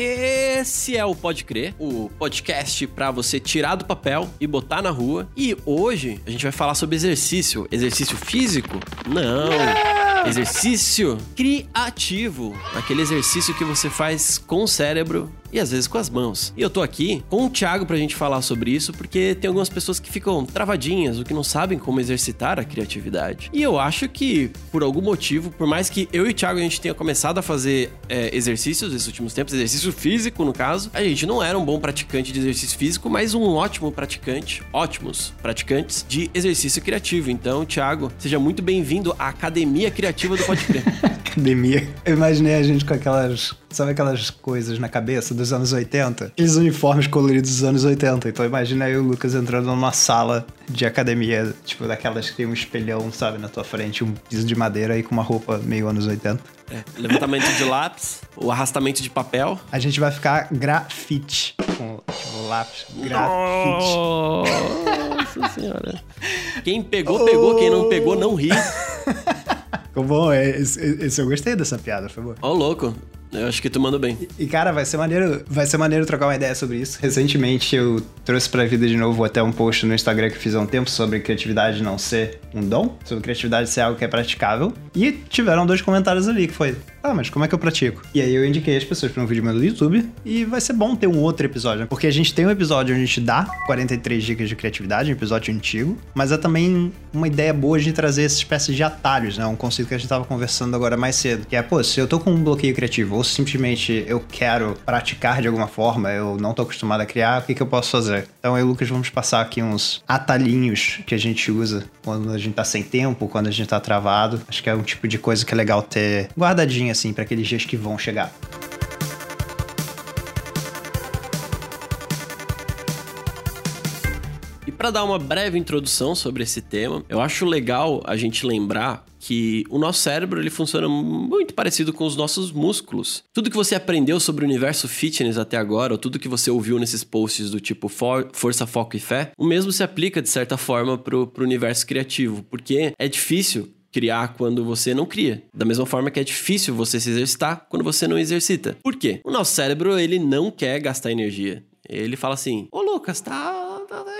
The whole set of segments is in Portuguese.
Esse é o Pode Crer, o podcast para você tirar do papel e botar na rua. E hoje a gente vai falar sobre exercício. Exercício físico? Não. Exercício criativo. Aquele exercício que você faz com o cérebro e às vezes com as mãos. E eu tô aqui com o Thiago pra gente falar sobre isso, porque tem algumas pessoas que ficam travadinhas, ou que não sabem como exercitar a criatividade. E eu acho que, por algum motivo, por mais que eu e o Thiago a gente tenha começado a fazer é, exercícios nesses últimos tempos, exercício físico no caso, a gente não era um bom praticante de exercício físico, mas um ótimo praticante, ótimos praticantes de exercício criativo. Então, Thiago, seja muito bem-vindo à Academia Criativa do Podcast. Academia. Eu imaginei a gente com aquelas Sabe aquelas coisas na cabeça dos anos 80? Aqueles uniformes coloridos dos anos 80. Então imagina aí o Lucas entrando numa sala de academia, tipo daquelas que tem um espelhão, sabe, na tua frente, um piso de madeira aí com uma roupa meio anos 80. É, levantamento de lápis, o arrastamento de papel. A gente vai ficar grafite. Com tipo, lápis. Grafite. Nossa senhora. Quem pegou, pegou. Quem não pegou, não ri. Ficou bom, esse, esse, eu gostei dessa piada, foi bom. Ó, oh, louco. Eu acho que tu mandou bem. E, cara, vai ser maneiro, vai ser maneiro trocar uma ideia sobre isso. Recentemente eu trouxe pra vida de novo até um post no Instagram que fiz há um tempo sobre criatividade não ser um dom, sobre criatividade ser algo que é praticável. E tiveram dois comentários ali que foi: ah, mas como é que eu pratico? E aí eu indiquei as pessoas para um vídeo meu do YouTube e vai ser bom ter um outro episódio, porque a gente tem um episódio onde a gente dá 43 dicas de criatividade, um episódio antigo, mas é também uma ideia boa de trazer essa espécie de atalhos, né? Um conceito que a gente tava conversando agora mais cedo, que é, pô, se eu tô com um bloqueio criativo ou simplesmente eu quero praticar de alguma forma, eu não tô acostumado a criar, o que que eu posso fazer? Então eu e o Lucas vamos passar aqui uns atalhinhos que a gente usa quando a gente tá sem tempo, quando a gente tá travado. Acho que é um tipo de coisa que é legal ter guardadinho assim, para aqueles dias que vão chegar. Para dar uma breve introdução sobre esse tema, eu acho legal a gente lembrar que o nosso cérebro ele funciona muito parecido com os nossos músculos. Tudo que você aprendeu sobre o universo fitness até agora, ou tudo que você ouviu nesses posts do tipo for, força, foco e fé, o mesmo se aplica de certa forma pro, pro universo criativo, porque é difícil criar quando você não cria. Da mesma forma que é difícil você se exercitar quando você não exercita. Por quê? O nosso cérebro, ele não quer gastar energia. Ele fala assim: Ô Lucas, tá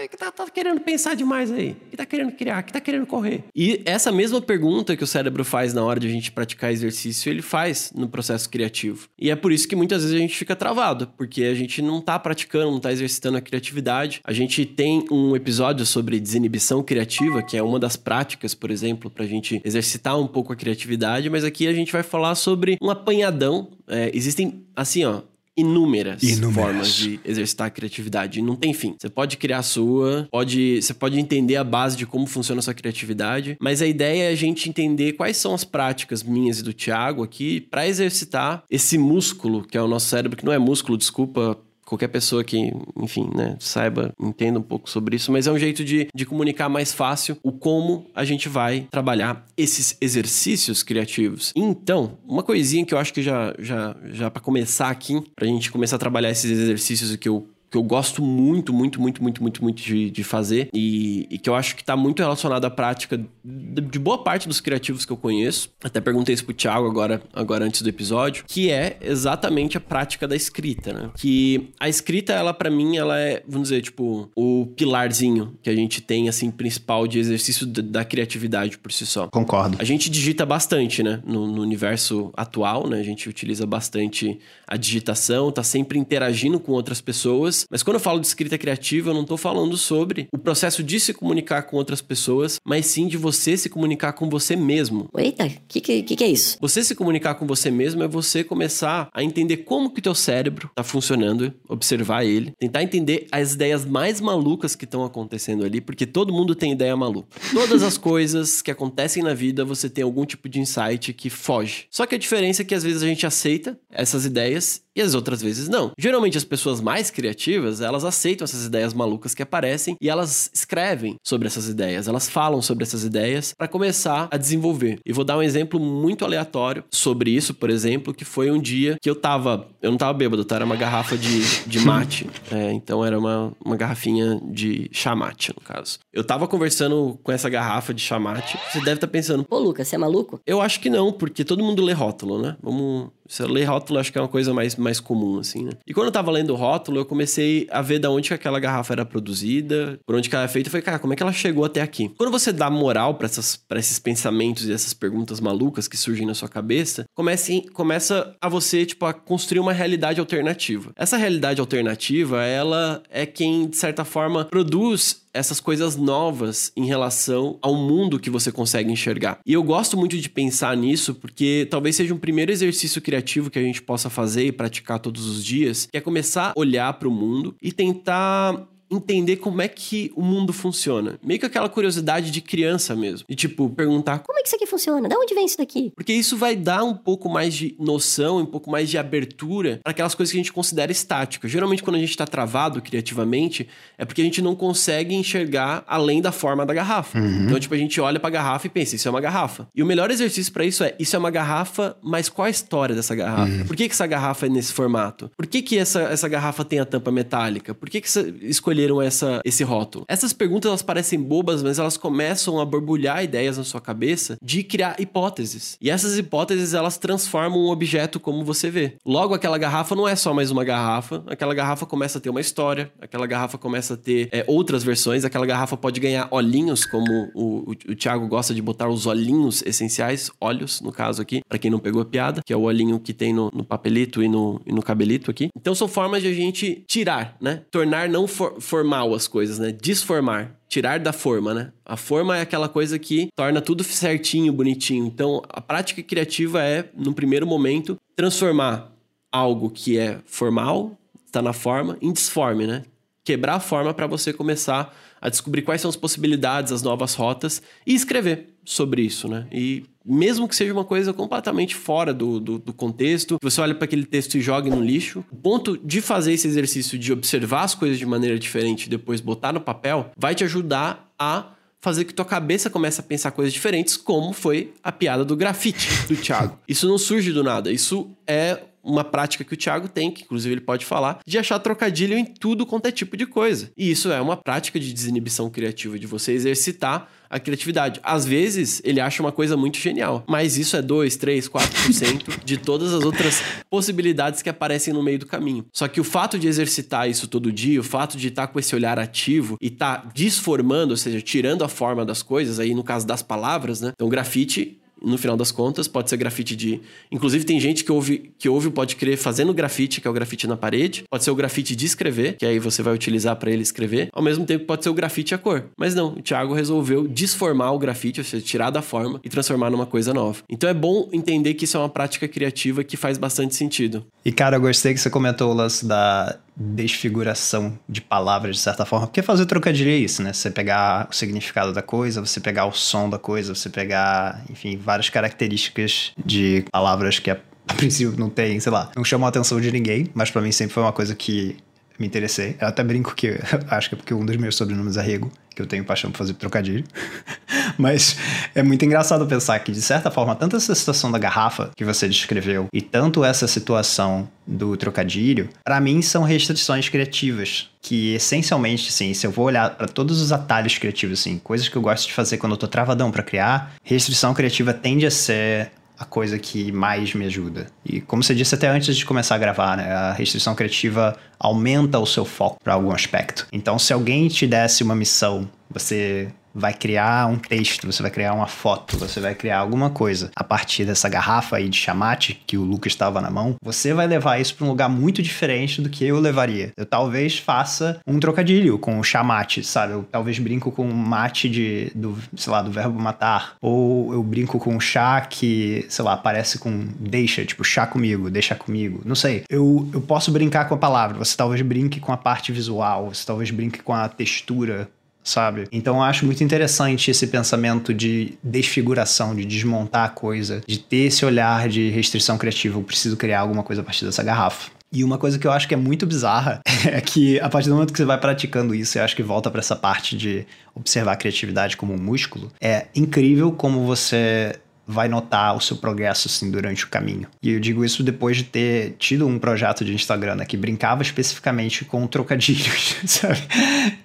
que tá, tá, querendo pensar demais aí? Que tá querendo criar? Que tá querendo correr? E essa mesma pergunta que o cérebro faz na hora de a gente praticar exercício, ele faz no processo criativo. E é por isso que muitas vezes a gente fica travado, porque a gente não tá praticando, não tá exercitando a criatividade. A gente tem um episódio sobre desinibição criativa, que é uma das práticas, por exemplo, pra gente exercitar um pouco a criatividade, mas aqui a gente vai falar sobre um apanhadão. É, existem, assim, ó, inúmeras, inúmeras, formas de exercitar a criatividade. Não tem fim. Você pode criar a sua, pode, você pode entender a base de como funciona a sua criatividade, mas a ideia é a gente entender quais são as práticas minhas e do Thiago aqui para exercitar esse músculo, que é o nosso cérebro, que não é músculo, desculpa qualquer pessoa que, enfim, né, saiba, entenda um pouco sobre isso, mas é um jeito de, de comunicar mais fácil o como a gente vai trabalhar esses exercícios criativos. Então, uma coisinha que eu acho que já, já, já para começar aqui, pra gente começar a trabalhar esses exercícios que eu que eu gosto muito, muito, muito, muito, muito, muito de, de fazer e, e, que eu acho que está muito relacionado à prática de, de, boa parte dos criativos que eu conheço. Até perguntei isso pro Thiago agora, agora antes do episódio, que é exatamente a prática da escrita, né? Que a escrita, ela para mim, ela é, vamos dizer, tipo, o pilarzinho que a gente tem, assim, principal de exercício da criatividade por si só. Concordo. A gente digita bastante, né? No, no universo atual, né? A gente utiliza bastante a digitação, tá sempre interagindo com outras pessoas mas quando eu falo de escrita criativa, eu não estou falando sobre o processo de se comunicar com outras pessoas, mas sim de você se comunicar com você mesmo. Eita, o que, que, que, é isso? Você se comunicar com você mesmo é você começar a entender como que o teu cérebro está funcionando, observar ele, tentar entender as ideias mais malucas que estão acontecendo ali, porque todo mundo tem ideia maluca. Todas as coisas que acontecem na vida, você tem algum tipo de insight que foge. Só que a diferença é que às vezes a gente aceita essas ideias e as outras vezes não. Geralmente as pessoas mais criativas, elas aceitam essas ideias malucas que aparecem e elas escrevem sobre essas ideias, elas falam sobre essas ideias para começar a desenvolver. E vou dar um exemplo muito aleatório sobre isso, por exemplo, que foi um dia que eu tava, eu não tava bêbado, tá? Era uma garrafa de, de mate, é, então era uma, uma garrafinha de chamate, no caso. Eu tava conversando com essa garrafa de chamate, você deve estar tá pensando... Ô, Lucas, você é maluco? Eu acho que não, porque todo mundo lê rótulo, né? Vamos Você lê rótulo, acho que é uma coisa mais, mais comum, assim, né? E quando eu tava lendo o rótulo, eu comecei a ver da onde que aquela garrafa era produzida, por onde que ela é feita. Eu falei, cara, como é que ela chegou até aqui? Quando você dá moral para esses pensamentos e essas perguntas malucas que surgem na sua cabeça, comece, começa a você, tipo, a construir uma realidade alternativa. Essa realidade alternativa, ela é quem, de certa forma, produz essas coisas novas em relação ao mundo que você consegue enxergar. E eu gosto muito de pensar nisso porque talvez seja um primeiro exercício criativo que a gente possa fazer e praticar todos os dias, que é começar a olhar para o mundo e tentar entender como é que o mundo funciona. Meio que aquela curiosidade de criança mesmo. De tipo, perguntar como é que isso aqui funciona? De onde vem isso daqui? Porque isso vai dar um pouco mais de noção, um pouco mais de abertura para aquelas coisas que a gente considera estáticas. Geralmente, quando a gente está travado criativamente, é porque a gente não consegue enxergar além da forma da garrafa. Uhum. Então, tipo, a gente olha para a garrafa e pensa, isso é uma garrafa. E o melhor exercício para isso é, isso é uma garrafa, mas qual a história dessa garrafa? Uhum. Por que, que essa garrafa é nesse formato? Por que, que essa, essa garrafa tem a tampa metálica? Por que, que escolheu escolheram essa, esse rótulo? Essas perguntas elas parecem bobas, mas elas começam a borbulhar ideias na sua cabeça de criar hipóteses. E essas hipóteses elas transformam um objeto como você vê. Logo, aquela garrafa não é só mais uma garrafa, aquela garrafa começa a ter uma história, aquela garrafa começa a ter é, outras versões, aquela garrafa pode ganhar olhinhos, como o, o, o Thiago gosta de botar os olhinhos essenciais, olhos no caso aqui, para quem não pegou a piada, que é o olhinho que tem no, no papelito e no, e no cabelito aqui. Então são formas de a gente tirar, né? Tornar não for, formal as coisas, né? Desformar. Tirar da forma, né? A forma é aquela coisa que torna tudo certinho, bonitinho. Então, a prática criativa é, no primeiro momento, transformar algo que é formal, está na forma, em disforme, né? Quebrar a forma para você começar a descobrir quais são as possibilidades, as novas rotas e escrever sobre isso, né? E mesmo que seja uma coisa completamente fora do, do, do contexto, você olha para aquele texto e joga no lixo. O ponto de fazer esse exercício de observar as coisas de maneira diferente e depois botar no papel vai te ajudar a fazer que tua cabeça comece a pensar coisas diferentes, como foi a piada do grafite do Thiago. Isso não surge do nada, isso é uma prática que o Thiago tem, que inclusive ele pode falar, de achar trocadilho em tudo quanto é tipo de coisa. E isso é uma prática de desinibição criativa, de você exercitar a criatividade. Às vezes, ele acha uma coisa muito genial, mas isso é 2, 3, 4% de todas as outras possibilidades que aparecem no meio do caminho. Só que o fato de exercitar isso todo dia, o fato de estar tá com esse olhar ativo e estar tá desformando, ou seja, tirando a forma das coisas, aí no caso das palavras, né? Então, grafite no final das contas, pode ser grafite de. Inclusive, tem gente que ouve, que ouve pode crer fazendo grafite, que é o grafite na parede. Pode ser o grafite de escrever, que aí você vai utilizar para ele escrever. Ao mesmo tempo, pode ser o grafite a cor. Mas não, o Thiago resolveu desformar o grafite, ou seja, tirar da forma e transformar numa coisa nova. Então é bom entender que isso é uma prática criativa que faz bastante sentido. E, cara, eu gostei que você comentou o lance da desfiguração de palavras, de certa forma. Porque fazer trocadilho é isso, né? Você pegar o significado da coisa, você pegar o som da coisa, você pegar, enfim, várias características de palavras que a, princípio não tem, sei lá, não chamam a atenção de ninguém, mas para mim sempre foi uma coisa que me interessei. Eu até brinco que acho que é porque um dos meus sobrenomes é Rego, que eu tenho paixão por fazer trocadilho. Mas é muito engraçado pensar que, de certa forma, tanto essa situação da garrafa que você descreveu e tanto essa situação do trocadilho, para mim são restrições criativas. Que essencialmente, assim, se eu vou olhar para todos os atalhos criativos, assim, coisas que eu gosto de fazer quando eu tô travadão para criar, restrição criativa tende a ser a coisa que mais me ajuda. E como você disse até antes de começar a gravar, né, a restrição criativa aumenta o seu foco para algum aspecto. Então, se alguém te desse uma missão, você vai criar um texto, você vai criar uma foto, você vai criar alguma coisa a partir dessa garrafa aí de chamate que o Lucas estava na mão, você vai levar isso para um lugar muito diferente do que eu levaria. Eu talvez faça um trocadilho com o chamate, sabe? Eu talvez brinco com mate de, do, sei lá, do verbo matar. Ou eu brinco com chá que, sei lá, parece com deixa, tipo chá comigo, deixa comigo. Não sei. Eu, eu posso brincar com a palavra, você talvez brinque com a parte visual, você talvez brinque com a textura sabe? Então eu acho muito interessante esse pensamento de desfiguração, de desmontar a coisa, de ter esse olhar de restrição criativa. Eu preciso criar alguma coisa a partir dessa garrafa. E uma coisa que eu acho que é muito bizarra é que a partir do momento que você vai praticando isso, eu acho que volta para essa parte de observar a criatividade como um músculo, é incrível como você vai notar o seu progresso assim durante o caminho. E eu digo isso depois de ter tido um projeto de Instagram né, que brincava especificamente com trocadilhos, sabe?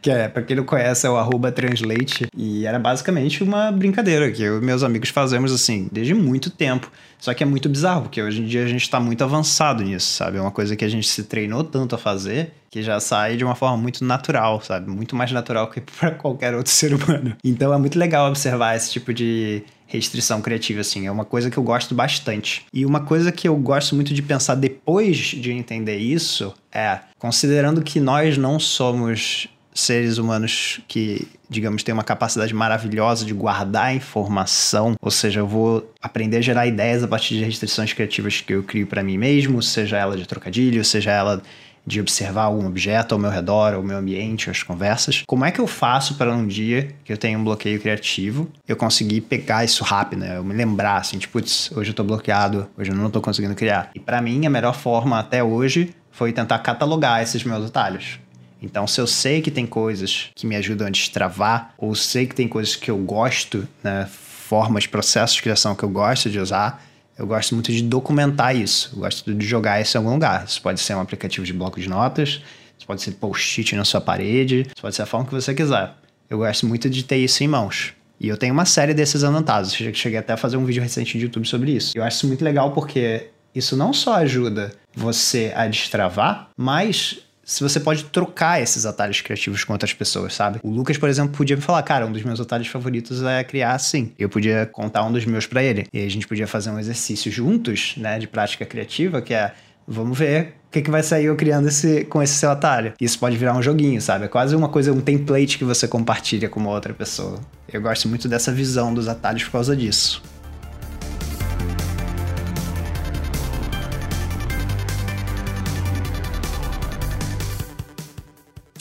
Que é, pra quem não conhece, é o translate. E era basicamente uma brincadeira que eu e meus amigos fazemos assim, desde muito tempo. Só que é muito bizarro, porque hoje em dia a gente tá muito avançado nisso, sabe? É uma coisa que a gente se treinou tanto a fazer que já sai de uma forma muito natural, sabe? Muito mais natural que para qualquer outro ser humano. Então é muito legal observar esse tipo de restrição criativa, assim. É uma coisa que eu gosto bastante. E uma coisa que eu gosto muito de pensar depois de entender isso é, considerando que nós não somos seres humanos que, digamos, têm uma capacidade maravilhosa de guardar informação, ou seja, eu vou aprender a gerar ideias a partir de restrições criativas que eu crio para mim mesmo, seja ela de trocadilho, seja ela de observar algum objeto ao meu redor, ao meu ambiente, as conversas. Como é que eu faço para um dia que eu tenho um bloqueio criativo, eu conseguir pegar isso rápido, né? Eu me lembrar assim, tipo, putz, hoje eu tô bloqueado, hoje eu não tô conseguindo criar. E para mim a melhor forma até hoje foi tentar catalogar esses meus atalhos. Então, se eu sei que tem coisas que me ajudam a destravar, ou sei que tem coisas que eu gosto, né, formas, processos de criação que eu gosto de usar, eu gosto muito de documentar isso. Eu gosto de jogar isso em algum lugar. Isso pode ser um aplicativo de bloco de notas, isso pode ser post-it na sua parede, isso pode ser a forma que você quiser. Eu gosto muito de ter isso em mãos. E eu tenho uma série desses anotados. Cheguei até a fazer um vídeo recente de YouTube sobre isso. Eu acho isso muito legal porque isso não só ajuda você a destravar, mas se você pode trocar esses atalhos criativos com outras pessoas, sabe? O Lucas, por exemplo, podia me falar, cara, um dos meus atalhos favoritos é criar assim. Eu podia contar um dos meus para ele. E a gente podia fazer um exercício juntos, né, de prática criativa, que é vamos ver o que, que vai sair eu criando esse, com esse seu atalho. Isso pode virar um joguinho, sabe? É quase uma coisa, um template que você compartilha com uma outra pessoa. Eu gosto muito dessa visão dos atalhos por causa disso.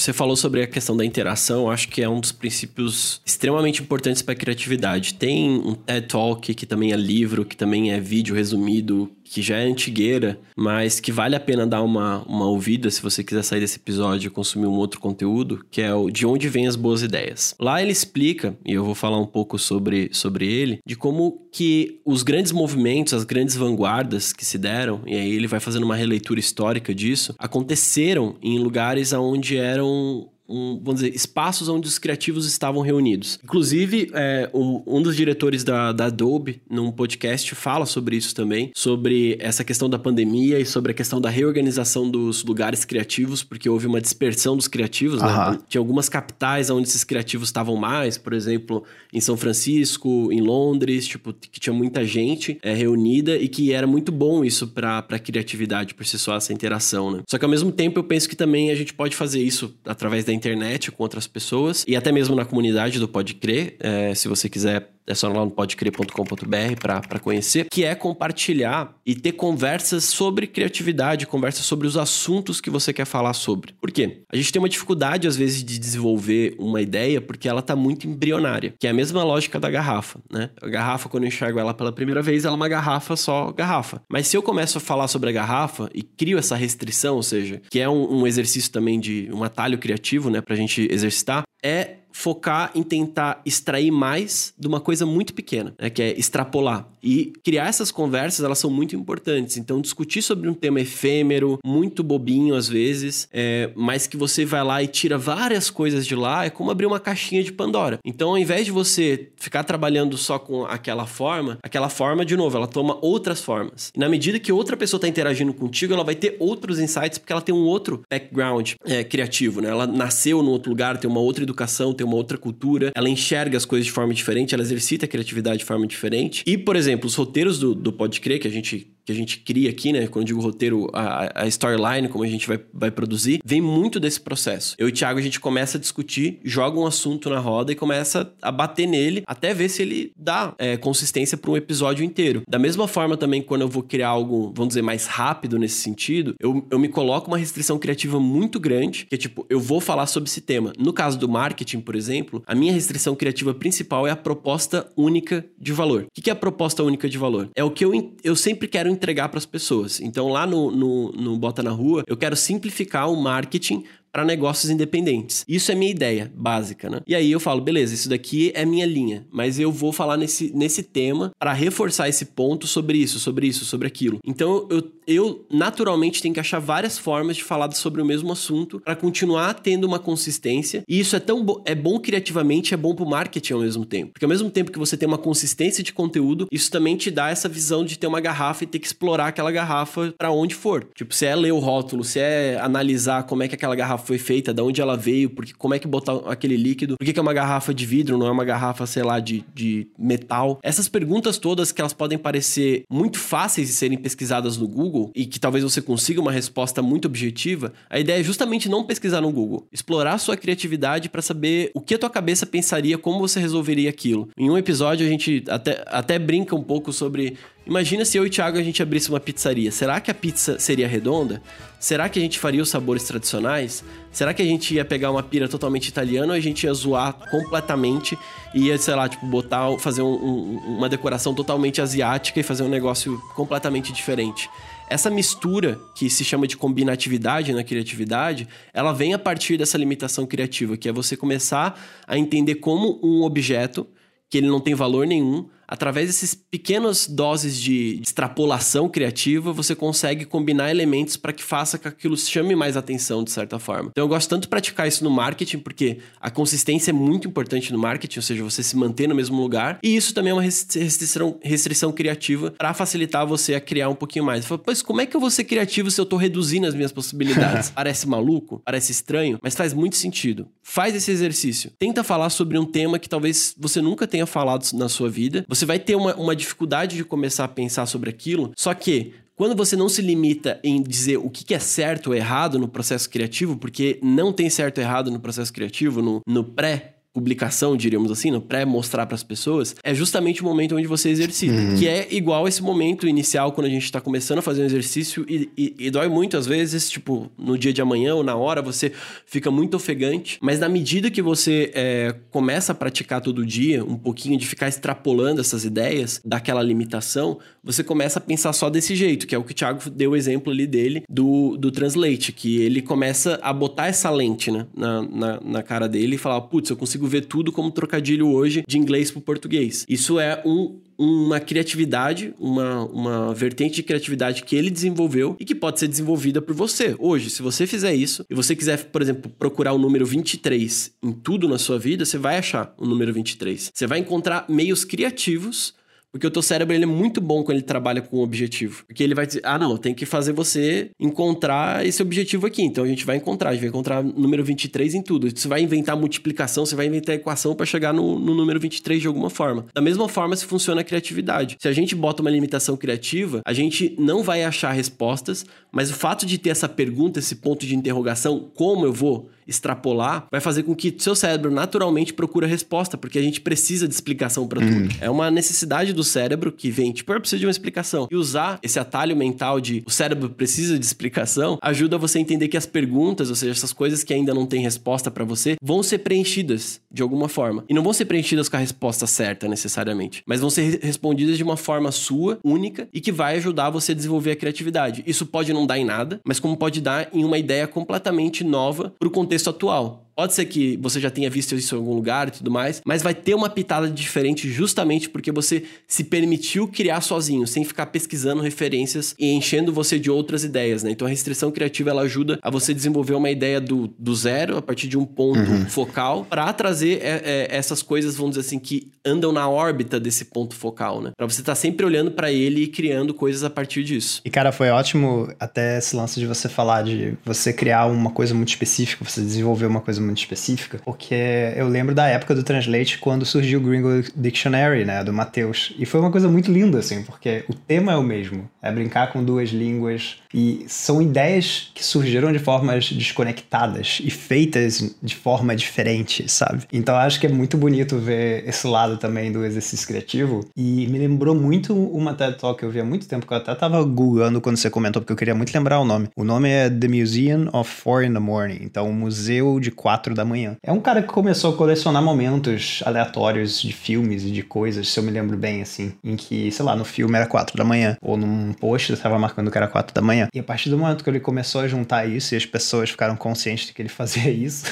Você falou sobre a questão da interação, acho que é um dos princípios extremamente importantes para a criatividade. Tem um TED Talk que também é livro, que também é vídeo resumido, que já é antigueira, mas que vale a pena dar uma, uma ouvida se você quiser sair desse episódio e consumir um outro conteúdo, que é o De Onde Vêm as Boas Ideias. Lá ele explica, e eu vou falar um pouco sobre, sobre ele, de como que os grandes movimentos, as grandes vanguardas que se deram, e aí ele vai fazendo uma releitura histórica disso, aconteceram em lugares onde eram um, vamos dizer, espaços onde os criativos estavam reunidos. Inclusive, é, um, um, dos diretores da, da Adobe, num podcast, fala sobre isso também, sobre essa questão da pandemia e sobre a questão da reorganização dos lugares criativos, porque houve uma dispersão dos criativos, né? Tinha algumas capitais onde esses criativos estavam mais, por exemplo, em São Francisco, em Londres, tipo, que tinha muita gente é, reunida e que era muito bom isso para a criatividade, por si só, essa interação, né? Só que ao mesmo tempo eu penso que também a gente pode fazer isso através da internet com outras pessoas e até mesmo na comunidade do Pode Crer. É, se você quiser é só lá no podcrer.com.br para conhecer, que é compartilhar e ter conversas sobre criatividade, conversas sobre os assuntos que você quer falar sobre. Por quê? A gente tem uma dificuldade, às vezes, de desenvolver uma ideia porque ela está muito embrionária, que é a mesma lógica da garrafa, né? A garrafa, quando eu enxergo ela pela primeira vez, ela é uma garrafa só garrafa. Mas se eu começo a falar sobre a garrafa e crio essa restrição, ou seja, que é um, um exercício também de um atalho criativo, né, pra gente exercitar, é focar em tentar extrair mais de uma coisa muito pequena, né, que é extrapolar. E criar essas conversas, elas são muito importantes. Então, discutir sobre um tema efêmero, muito bobinho às vezes, é, mas que você vai lá e tira várias coisas de lá, é como abrir uma caixinha de Pandora. Então, ao invés de você ficar trabalhando só com aquela forma, aquela forma, de novo, ela toma outras formas. E na medida que outra pessoa está interagindo contigo, ela vai ter outros insights, porque ela tem um outro background é, criativo, né? Ela nasceu no outro lugar, tem uma outra educação, tem uma outra cultura, ela enxerga as coisas de forma diferente, ela exercita a criatividade de forma diferente. E, por exemplo, os roteiros do, do Pode Crer, que a gente que a gente cria aqui, né? Quando eu digo roteiro, a, a storyline, como a gente vai, vai produzir, vem muito desse processo. Eu e o Thiago, a gente começa a discutir, joga um assunto na roda e começa a bater nele até ver se ele dá é, consistência para um episódio inteiro. Da mesma forma também, quando eu vou criar algo, vamos dizer, mais rápido nesse sentido, eu, eu me coloco uma restrição criativa muito grande, que é tipo, eu vou falar sobre esse tema. No caso do marketing, por exemplo, a minha restrição criativa principal é a proposta única de valor. O que é a proposta única de valor? É o que eu, eu sempre quero entregar para as pessoas. Então, lá no, no, no Bota na Rua, eu quero simplificar o marketing para negócios independentes. Isso é minha ideia básica, né? E aí eu falo, beleza, isso daqui é minha linha, mas eu vou falar nesse, nesse tema para reforçar esse ponto sobre isso, sobre isso, sobre aquilo. Então eu, eu naturalmente tenho que achar várias formas de falar sobre o mesmo assunto para continuar tendo uma consistência. E isso é tão bo é bom criativamente, é bom pro marketing ao mesmo tempo. Porque ao mesmo tempo que você tem uma consistência de conteúdo, isso também te dá essa visão de ter uma garrafa e ter que explorar aquela garrafa para onde for. Tipo, se é ler o rótulo, se é analisar como é que aquela garrafa foi feita, de onde ela veio, porque como é que botar aquele líquido, por que, que é uma garrafa de vidro, não é uma garrafa, sei lá, de, de metal. Essas perguntas todas que elas podem parecer muito fáceis de serem pesquisadas no Google e que talvez você consiga uma resposta muito objetiva, a ideia é justamente não pesquisar no Google, explorar sua criatividade para saber o que a tua cabeça pensaria, como você resolveria aquilo. Em um episódio a gente até, até brinca um pouco sobre Imagina se eu e o Thiago a gente abrisse uma pizzaria. Será que a pizza seria redonda? Será que a gente faria os sabores tradicionais? Será que a gente ia pegar uma pira totalmente italiana ou a gente ia zoar completamente e ia, sei lá, tipo, botar, fazer um, um, uma decoração totalmente asiática e fazer um negócio completamente diferente? Essa mistura, que se chama de combinatividade na criatividade, ela vem a partir dessa limitação criativa, que é você começar a entender como um objeto, que ele não tem valor nenhum, através desses pequenas doses de extrapolação criativa, você consegue combinar elementos para que faça que aquilo chame mais atenção, de certa forma. Então eu gosto tanto de praticar isso no marketing, porque a consistência é muito importante no marketing, ou seja, você se manter no mesmo lugar, e isso também é uma restrição, restrição criativa para facilitar você a criar um pouquinho mais. Falo, pois como é que eu vou ser criativo se eu estou reduzindo as minhas possibilidades? parece maluco, parece estranho, mas faz muito sentido. Faz esse exercício. Tenta falar sobre um tema que talvez você nunca tenha falado na sua vida. Você você vai ter uma, uma dificuldade de começar a pensar sobre aquilo, só que quando você não se limita em dizer o que é certo ou errado no processo criativo, porque não tem certo ou errado no processo criativo, no, no pré publicação, diríamos assim, no pré-mostrar para as pessoas, é justamente o momento onde você exercita. Uhum. Que é igual esse momento inicial quando a gente está começando a fazer um exercício e, e, e, dói muito às vezes, tipo, no dia de amanhã ou na hora, você fica muito ofegante. Mas na medida que você é, começa a praticar todo dia, um pouquinho de ficar extrapolando essas ideias, daquela limitação, você começa a pensar só desse jeito, que é o que o Thiago deu o exemplo ali dele, do, do Translate, que ele começa a botar essa lente né, na, na, na cara dele e falar, putz, eu consigo consigo ver tudo como trocadilho hoje de inglês para português. Isso é um uma criatividade, uma, uma vertente de criatividade que ele desenvolveu e que pode ser desenvolvida por você. Hoje, se você fizer isso e você quiser, por exemplo, procurar o número 23 em tudo na sua vida, você vai achar o número 23. Você vai encontrar meios criativos porque o teu cérebro ele é muito bom quando ele trabalha com um objetivo. Porque ele vai dizer, ah, não, tem que fazer você encontrar esse objetivo aqui. Então a gente vai encontrar, a gente vai encontrar número 23 em tudo. Você vai inventar multiplicação, você vai inventar equação para chegar no, no número 23 de alguma forma. Da mesma forma se funciona a criatividade. Se a gente bota uma limitação criativa, a gente não vai achar respostas, mas o fato de ter essa pergunta, esse ponto de interrogação, como eu vou? Extrapolar, vai fazer com que seu cérebro naturalmente procure a resposta, porque a gente precisa de explicação para tudo. Uhum. É uma necessidade do cérebro que vem, tipo, eu preciso de uma explicação. E usar esse atalho mental de o cérebro precisa de explicação ajuda você a entender que as perguntas, ou seja, essas coisas que ainda não têm resposta para você, vão ser preenchidas de alguma forma. E não vão ser preenchidas com a resposta certa necessariamente, mas vão ser respondidas de uma forma sua, única e que vai ajudar você a desenvolver a criatividade. Isso pode não dar em nada, mas como pode dar em uma ideia completamente nova para o contexto contexto atual. Pode ser que você já tenha visto isso em algum lugar e tudo mais, mas vai ter uma pitada diferente justamente porque você se permitiu criar sozinho, sem ficar pesquisando referências e enchendo você de outras ideias, né? Então a restrição criativa ela ajuda a você desenvolver uma ideia do, do zero, a partir de um ponto uhum. focal, para trazer é, é, essas coisas, vamos dizer assim, que andam na órbita desse ponto focal, né? Pra você estar tá sempre olhando para ele e criando coisas a partir disso. E cara, foi ótimo até esse lance de você falar de você criar uma coisa muito específica, você desenvolver uma coisa muito específica, porque eu lembro da época do Translate quando surgiu o Gringo Dictionary, né, do Matheus. E foi uma coisa muito linda, assim, porque o tema é o mesmo. É brincar com duas línguas. E são ideias que surgiram de formas desconectadas e feitas de forma diferente, sabe? Então acho que é muito bonito ver esse lado também do exercício criativo. E me lembrou muito uma TED Talk que eu vi há muito tempo, que eu até tava googando quando você comentou, porque eu queria muito lembrar o nome. O nome é The Museum of Four in the Morning. Então, o Museu de Quatro da manhã. É um cara que começou a colecionar momentos aleatórios de filmes e de coisas, se eu me lembro bem, assim, em que, sei lá, no filme era quatro da manhã, ou num post estava marcando que era quatro da manhã. E a partir do momento que ele começou a juntar isso e as pessoas ficaram conscientes de que ele fazia isso,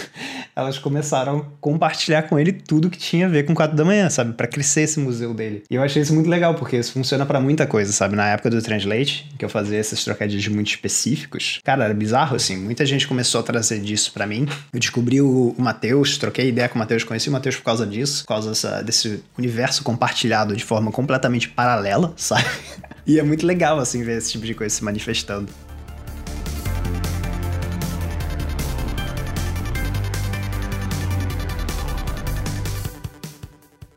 elas começaram a compartilhar com ele tudo que tinha a ver com quatro da manhã, sabe? Para crescer esse museu dele. E eu achei isso muito legal, porque isso funciona para muita coisa, sabe? Na época do Translate, que eu fazia esses trocadilhos muito específicos, cara, era bizarro, assim. Muita gente começou a trazer disso para mim. Eu descobri o, o Matheus, troquei ideia com o Matheus, conheci o Matheus por causa disso, por causa dessa, desse universo compartilhado de forma completamente paralela, sabe? E é muito legal, assim, ver esse tipo de coisa se manifestando.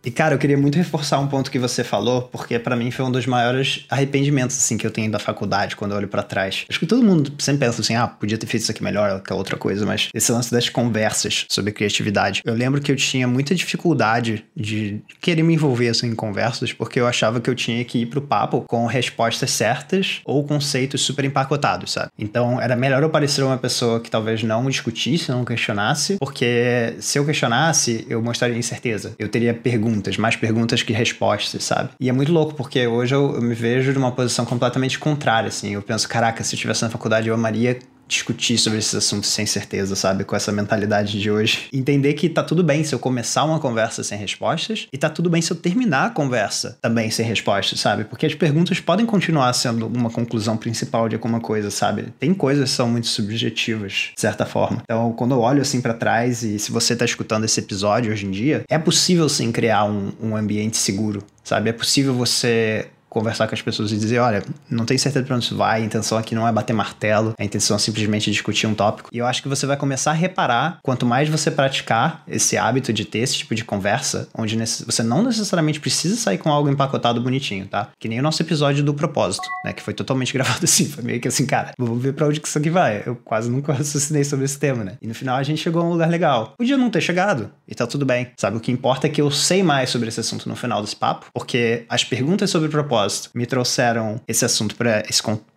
E, cara, eu queria muito reforçar um ponto que você falou, porque para mim foi um dos maiores arrependimentos, assim, que eu tenho da faculdade, quando eu olho para trás. Acho que todo mundo sempre pensa assim, ah, podia ter feito isso aqui melhor, aquela outra coisa, mas esse lance das conversas sobre criatividade. Eu lembro que eu tinha muita dificuldade de querer me envolver, assim, em conversas, porque eu achava que eu tinha que ir pro papo com respostas certas ou conceitos super empacotados, sabe? Então, era melhor eu parecer uma pessoa que talvez não discutisse, não questionasse, porque se eu questionasse, eu mostraria incerteza. Eu teria perguntas perguntas, mais perguntas que respostas, sabe? E é muito louco, porque hoje eu, eu me vejo numa posição completamente contrária, assim. Eu penso, caraca, se eu estivesse na faculdade, eu amaria discutir sobre esses assuntos sem certeza, sabe? Com essa mentalidade de hoje. Entender que tá tudo bem se eu começar uma conversa sem respostas e tá tudo bem se eu terminar a conversa também sem respostas, sabe? Porque as perguntas podem continuar sendo uma conclusão principal de alguma coisa, sabe? Tem coisas que são muito subjetivas, de certa forma. Então, quando eu olho assim para trás e se você tá escutando esse episódio hoje em dia, é possível sim criar um, um ambiente seguro, sabe? É possível você conversar com as pessoas e dizer, olha, não tenho certeza para onde isso vai, a intenção aqui não é bater martelo, a intenção é simplesmente discutir um tópico. E eu acho que você vai começar a reparar, quanto mais você praticar esse hábito de ter esse tipo de conversa, onde você não necessariamente precisa sair com algo empacotado bonitinho, tá? Que nem o nosso episódio do propósito, né? Que foi totalmente gravado assim, foi meio que assim, cara, vamos ver para onde que isso aqui vai. Eu quase nunca raciocinei sobre esse tema, né? E no final a gente chegou a um lugar legal. Podia não ter chegado, e tá tudo bem. Sabe, o que importa é que eu sei mais sobre esse assunto no final desse papo, porque as perguntas sobre propósito propósito, me trouxeram esse assunto para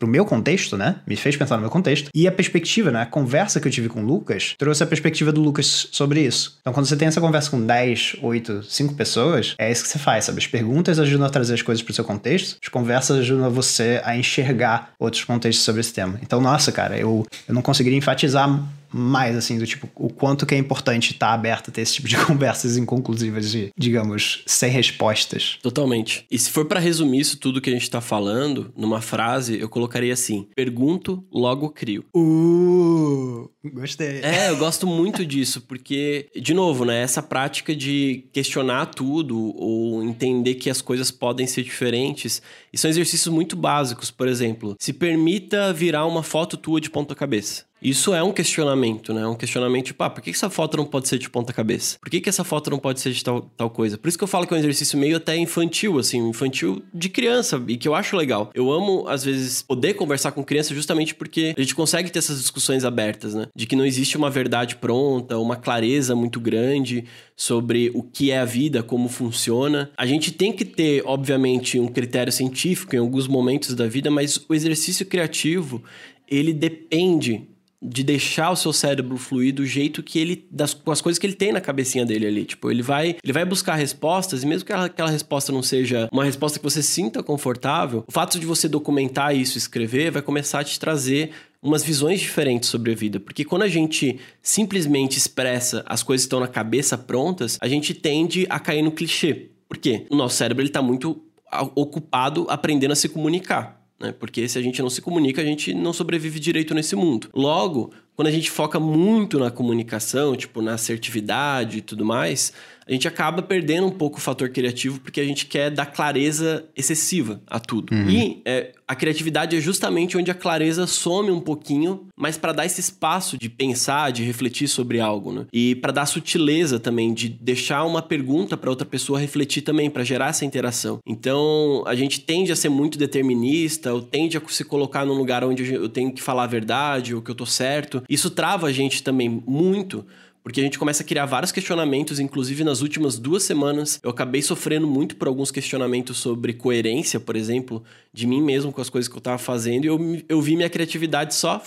o meu contexto, né? Me fez pensar no meu contexto. E a perspectiva, né? A conversa que eu tive com o Lucas trouxe a perspectiva do Lucas sobre isso. Então, quando você tem essa conversa com 10, 8, 5 pessoas, é isso que você faz, sabe? As perguntas ajudam a trazer as coisas para o seu contexto, as conversas ajudam você a enxergar outros contextos sobre esse tema. Então, nossa, cara, eu, eu não conseguiria enfatizar mais, assim, do tipo, o quanto que é importante estar aberto a ter esse tipo de conversas inconclusivas de, digamos, sem respostas. Totalmente. E se for para resumir isso tudo que a gente tá falando, numa frase, eu colocaria assim: pergunto, logo crio. Uh, gostei. É, eu gosto muito disso, porque, de novo, né, essa prática de questionar tudo ou entender que as coisas podem ser diferentes, e são exercícios muito básicos, por exemplo, se permita virar uma foto tua de ponta cabeça. Isso é um questionamento, né? Um questionamento tipo, ah, por que essa foto não pode ser de ponta cabeça? Por que, que essa foto não pode ser de tal, tal coisa? Por isso que eu falo que é um exercício meio até infantil, assim, infantil de criança, e que eu acho legal. Eu amo, às vezes, poder conversar com criança justamente porque a gente consegue ter essas discussões abertas, né? De que não existe uma verdade pronta, uma clareza muito grande sobre o que é a vida, como funciona. A gente tem que ter, obviamente, um critério científico em alguns momentos da vida, mas o exercício criativo, ele depende de deixar o seu cérebro fluir do jeito que ele das com as coisas que ele tem na cabecinha dele ali, tipo, ele vai, ele vai buscar respostas e mesmo que aquela, resposta não seja uma resposta que você sinta confortável, o fato de você documentar isso, escrever, vai começar a te trazer umas visões diferentes sobre a vida, porque quando a gente simplesmente expressa as coisas que estão na cabeça prontas, a gente tende a cair no clichê. Por quê? O nosso cérebro ele tá muito ocupado aprendendo a se comunicar né? Porque se a gente não se comunica, a gente não sobrevive direito nesse mundo. Logo, quando a gente foca muito na comunicação, tipo na assertividade e tudo mais, a gente acaba perdendo um pouco o fator criativo porque a gente quer dar clareza excessiva a tudo. Uhum. E é, a criatividade é justamente onde a clareza some um pouquinho, mas para dar esse espaço de pensar, de refletir sobre algo, né? E para dar sutileza também, de deixar uma pergunta para outra pessoa refletir também, para gerar essa interação. Então, a gente tende a ser muito determinista, ou tende a se colocar num lugar onde eu tenho que falar a verdade, ou que eu tô certo. Isso trava a gente também muito porque a gente começa a criar vários questionamentos, inclusive nas últimas duas semanas eu acabei sofrendo muito por alguns questionamentos sobre coerência, por exemplo, de mim mesmo com as coisas que eu tava fazendo, e eu, eu vi minha criatividade só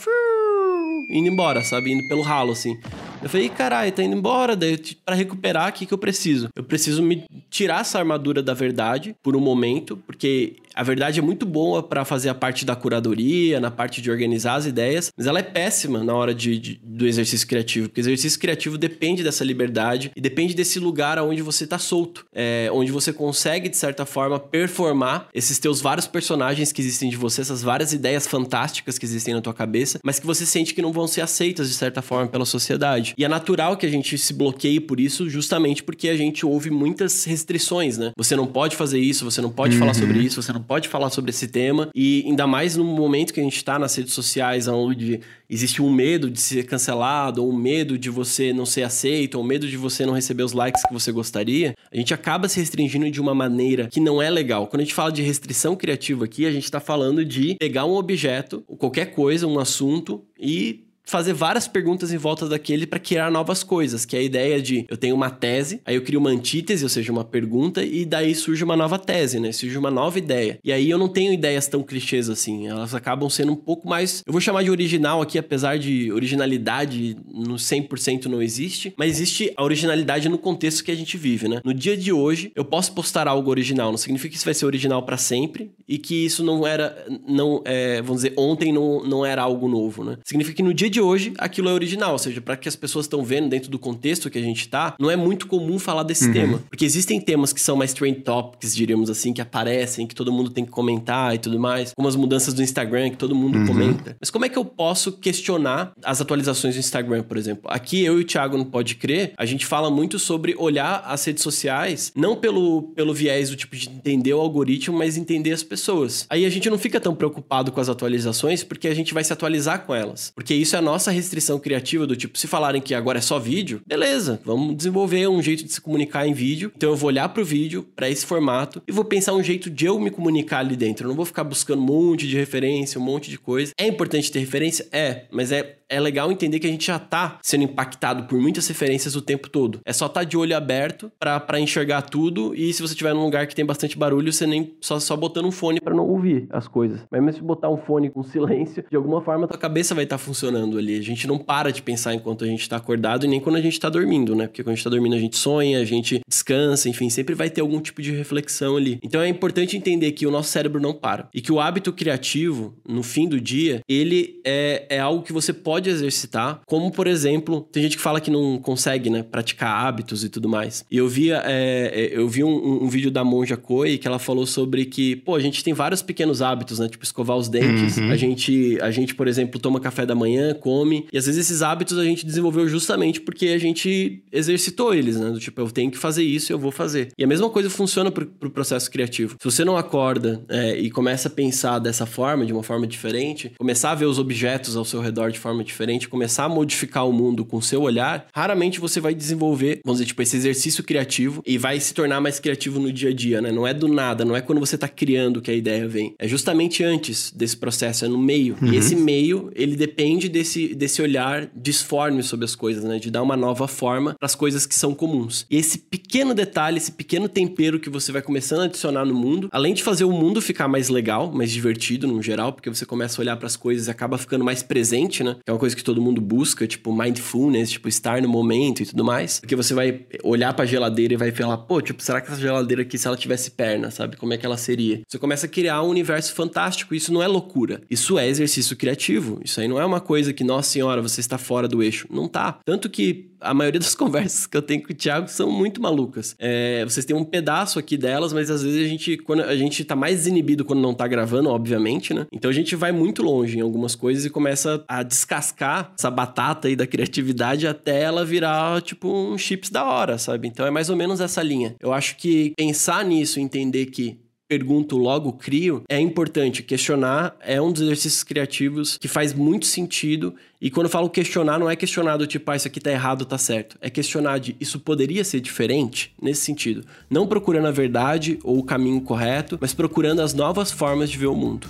indo embora, sabe? Indo pelo ralo, assim. Eu falei, caralho, tá indo embora. Daí, para recuperar, o que, que eu preciso? Eu preciso me tirar essa armadura da verdade por um momento, porque a verdade é muito boa para fazer a parte da curadoria, na parte de organizar as ideias, mas ela é péssima na hora de, de, do exercício criativo, porque o exercício criativo depende dessa liberdade e depende desse lugar onde você tá solto, é, onde você consegue, de certa forma, performar esses teus vários personagens que existem de você, essas várias ideias fantásticas que existem na tua cabeça, mas que você sente que não vão ser aceitas, de certa forma, pela sociedade. E é natural que a gente se bloqueie por isso, justamente porque a gente ouve muitas restrições, né? Você não pode fazer isso, você não pode uhum. falar sobre isso, você não pode falar sobre esse tema. E ainda mais no momento que a gente está nas redes sociais, onde existe um medo de ser cancelado, ou um medo de você não ser aceito, ou um medo de você não receber os likes que você gostaria, a gente acaba se restringindo de uma maneira que não é legal. Quando a gente fala de restrição criativa aqui, a gente está falando de pegar um objeto, qualquer coisa, um assunto, e fazer várias perguntas em volta daquele para criar novas coisas, que é a ideia de eu tenho uma tese, aí eu crio uma antítese, ou seja, uma pergunta, e daí surge uma nova tese, né? Surge uma nova ideia. E aí eu não tenho ideias tão clichês assim, elas acabam sendo um pouco mais, eu vou chamar de original aqui, apesar de originalidade no 100% não existe, mas existe a originalidade no contexto que a gente vive, né? No dia de hoje, eu posso postar algo original, não significa que isso vai ser original para sempre e que isso não era, não, é, vamos dizer, ontem não, não era algo novo, né? Significa que no dia de de hoje aquilo é original, ou seja, para que as pessoas estão vendo dentro do contexto que a gente tá, não é muito comum falar desse uhum. tema, porque existem temas que são mais trend topics, diríamos assim, que aparecem, que todo mundo tem que comentar e tudo mais, como as mudanças do Instagram que todo mundo uhum. comenta. Mas como é que eu posso questionar as atualizações do Instagram, por exemplo? Aqui eu e o Thiago não pode crer, a gente fala muito sobre olhar as redes sociais não pelo pelo viés do tipo de entender o algoritmo, mas entender as pessoas. Aí a gente não fica tão preocupado com as atualizações porque a gente vai se atualizar com elas, porque isso é a nossa restrição criativa do tipo, se falarem que agora é só vídeo, beleza, vamos desenvolver um jeito de se comunicar em vídeo. Então eu vou olhar pro vídeo, para esse formato, e vou pensar um jeito de eu me comunicar ali dentro. Eu não vou ficar buscando um monte de referência, um monte de coisa. É importante ter referência? É, mas é é legal entender que a gente já tá sendo impactado por muitas referências o tempo todo. É só estar tá de olho aberto para enxergar tudo e se você estiver num lugar que tem bastante barulho, você nem só, só botando um fone para não ouvir as coisas. Mas mesmo se botar um fone com silêncio, de alguma forma a tua cabeça vai estar tá funcionando ali. A gente não para de pensar enquanto a gente tá acordado e nem quando a gente tá dormindo, né? Porque quando a gente tá dormindo a gente sonha, a gente descansa, enfim, sempre vai ter algum tipo de reflexão ali. Então é importante entender que o nosso cérebro não para e que o hábito criativo, no fim do dia, ele é, é algo que você pode pode exercitar, como por exemplo, tem gente que fala que não consegue, né, praticar hábitos e tudo mais. E eu vi, é, é, eu vi um, um, vídeo da Monja Koi que ela falou sobre que, pô, a gente tem vários pequenos hábitos, né, tipo escovar os dentes. Uhum. A gente, a gente, por exemplo, toma café da manhã, come, e às vezes esses hábitos a gente desenvolveu justamente porque a gente exercitou eles, né, do tipo, eu tenho que fazer isso, eu vou fazer. E a mesma coisa funciona pro, pro processo criativo. Se você não acorda é, e começa a pensar dessa forma, de uma forma diferente, começar a ver os objetos ao seu redor de forma diferente, começar a modificar o mundo com seu olhar, raramente você vai desenvolver, vamos dizer, tipo, esse exercício criativo e vai se tornar mais criativo no dia a dia, né? Não é do nada, não é quando você tá criando que a ideia vem. É justamente antes desse processo, é no meio. Uhum. E esse meio, ele depende desse, desse olhar disforme sobre as coisas, né? De dar uma nova forma para as coisas que são comuns. E esse pequeno detalhe, esse pequeno tempero que você vai começando a adicionar no mundo, além de fazer o mundo ficar mais legal, mais divertido no geral, porque você começa a olhar para as coisas e acaba ficando mais presente, né? Que é coisa que todo mundo busca, tipo mindfulness, tipo estar no momento e tudo mais. Porque você vai olhar para a geladeira e vai falar, pô, tipo, será que essa geladeira aqui, se ela tivesse perna, sabe? Como é que ela seria? Você começa a criar um universo fantástico. Isso não é loucura. Isso é exercício criativo. Isso aí não é uma coisa que, nossa senhora, você está fora do eixo. Não tá. Tanto que a maioria das conversas que eu tenho com o Thiago são muito malucas. É, vocês têm um pedaço aqui delas, mas às vezes a gente, quando a gente tá mais desinibido quando não tá gravando, obviamente, né? Então a gente vai muito longe em algumas coisas e começa a descascar essa batata aí da criatividade até ela virar, tipo, um chips da hora, sabe? Então é mais ou menos essa linha. Eu acho que pensar nisso, entender que pergunto, logo crio, é importante. Questionar é um dos exercícios criativos que faz muito sentido. E quando eu falo questionar, não é questionar do tipo, ah, isso aqui tá errado, tá certo. É questionar de isso poderia ser diferente nesse sentido. Não procurando a verdade ou o caminho correto, mas procurando as novas formas de ver o mundo.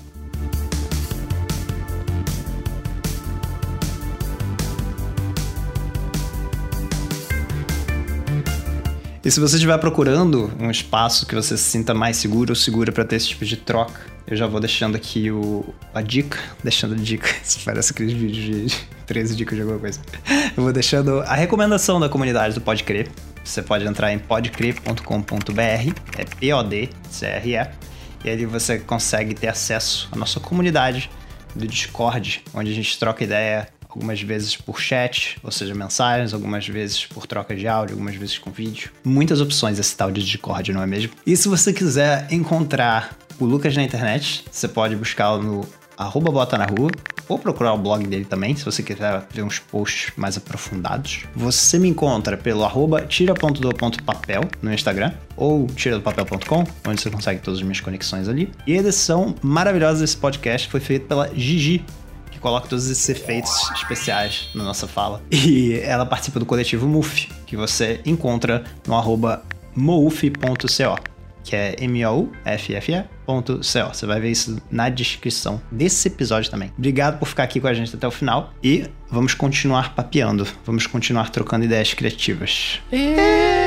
E se você estiver procurando um espaço que você se sinta mais seguro ou segura para ter esse tipo de troca, eu já vou deixando aqui o, a dica, deixando a dica, isso parece aqueles vídeos de 13 dicas de alguma coisa. Eu vou deixando a recomendação da comunidade do Pode Crer. Você pode entrar em podcrer.com.br, é P-O-D-C-R-E, e ali você consegue ter acesso à nossa comunidade do Discord, onde a gente troca ideia algumas vezes por chat, ou seja, mensagens, algumas vezes por troca de áudio, algumas vezes com vídeo. Muitas opções esse tal de Discord, não é mesmo? E se você quiser encontrar o Lucas na internet, você pode buscá-lo no arroba bota na rua, ou procurar o blog dele também, se você quiser ver uns posts mais aprofundados. Você me encontra pelo arroba tira.do.papel no Instagram, ou tiradopapel.com, onde você consegue todas as minhas conexões ali. E a edição maravilhosa desse podcast foi feita pela Gigi, que coloca todos esses efeitos especiais na nossa fala. E ela participa do coletivo MUF, que você encontra no arroba mouf.co que é M-O-U-F-F-E.co. Você vai ver isso na descrição desse episódio também. Obrigado por ficar aqui com a gente até o final e vamos continuar papeando, vamos continuar trocando ideias criativas. É.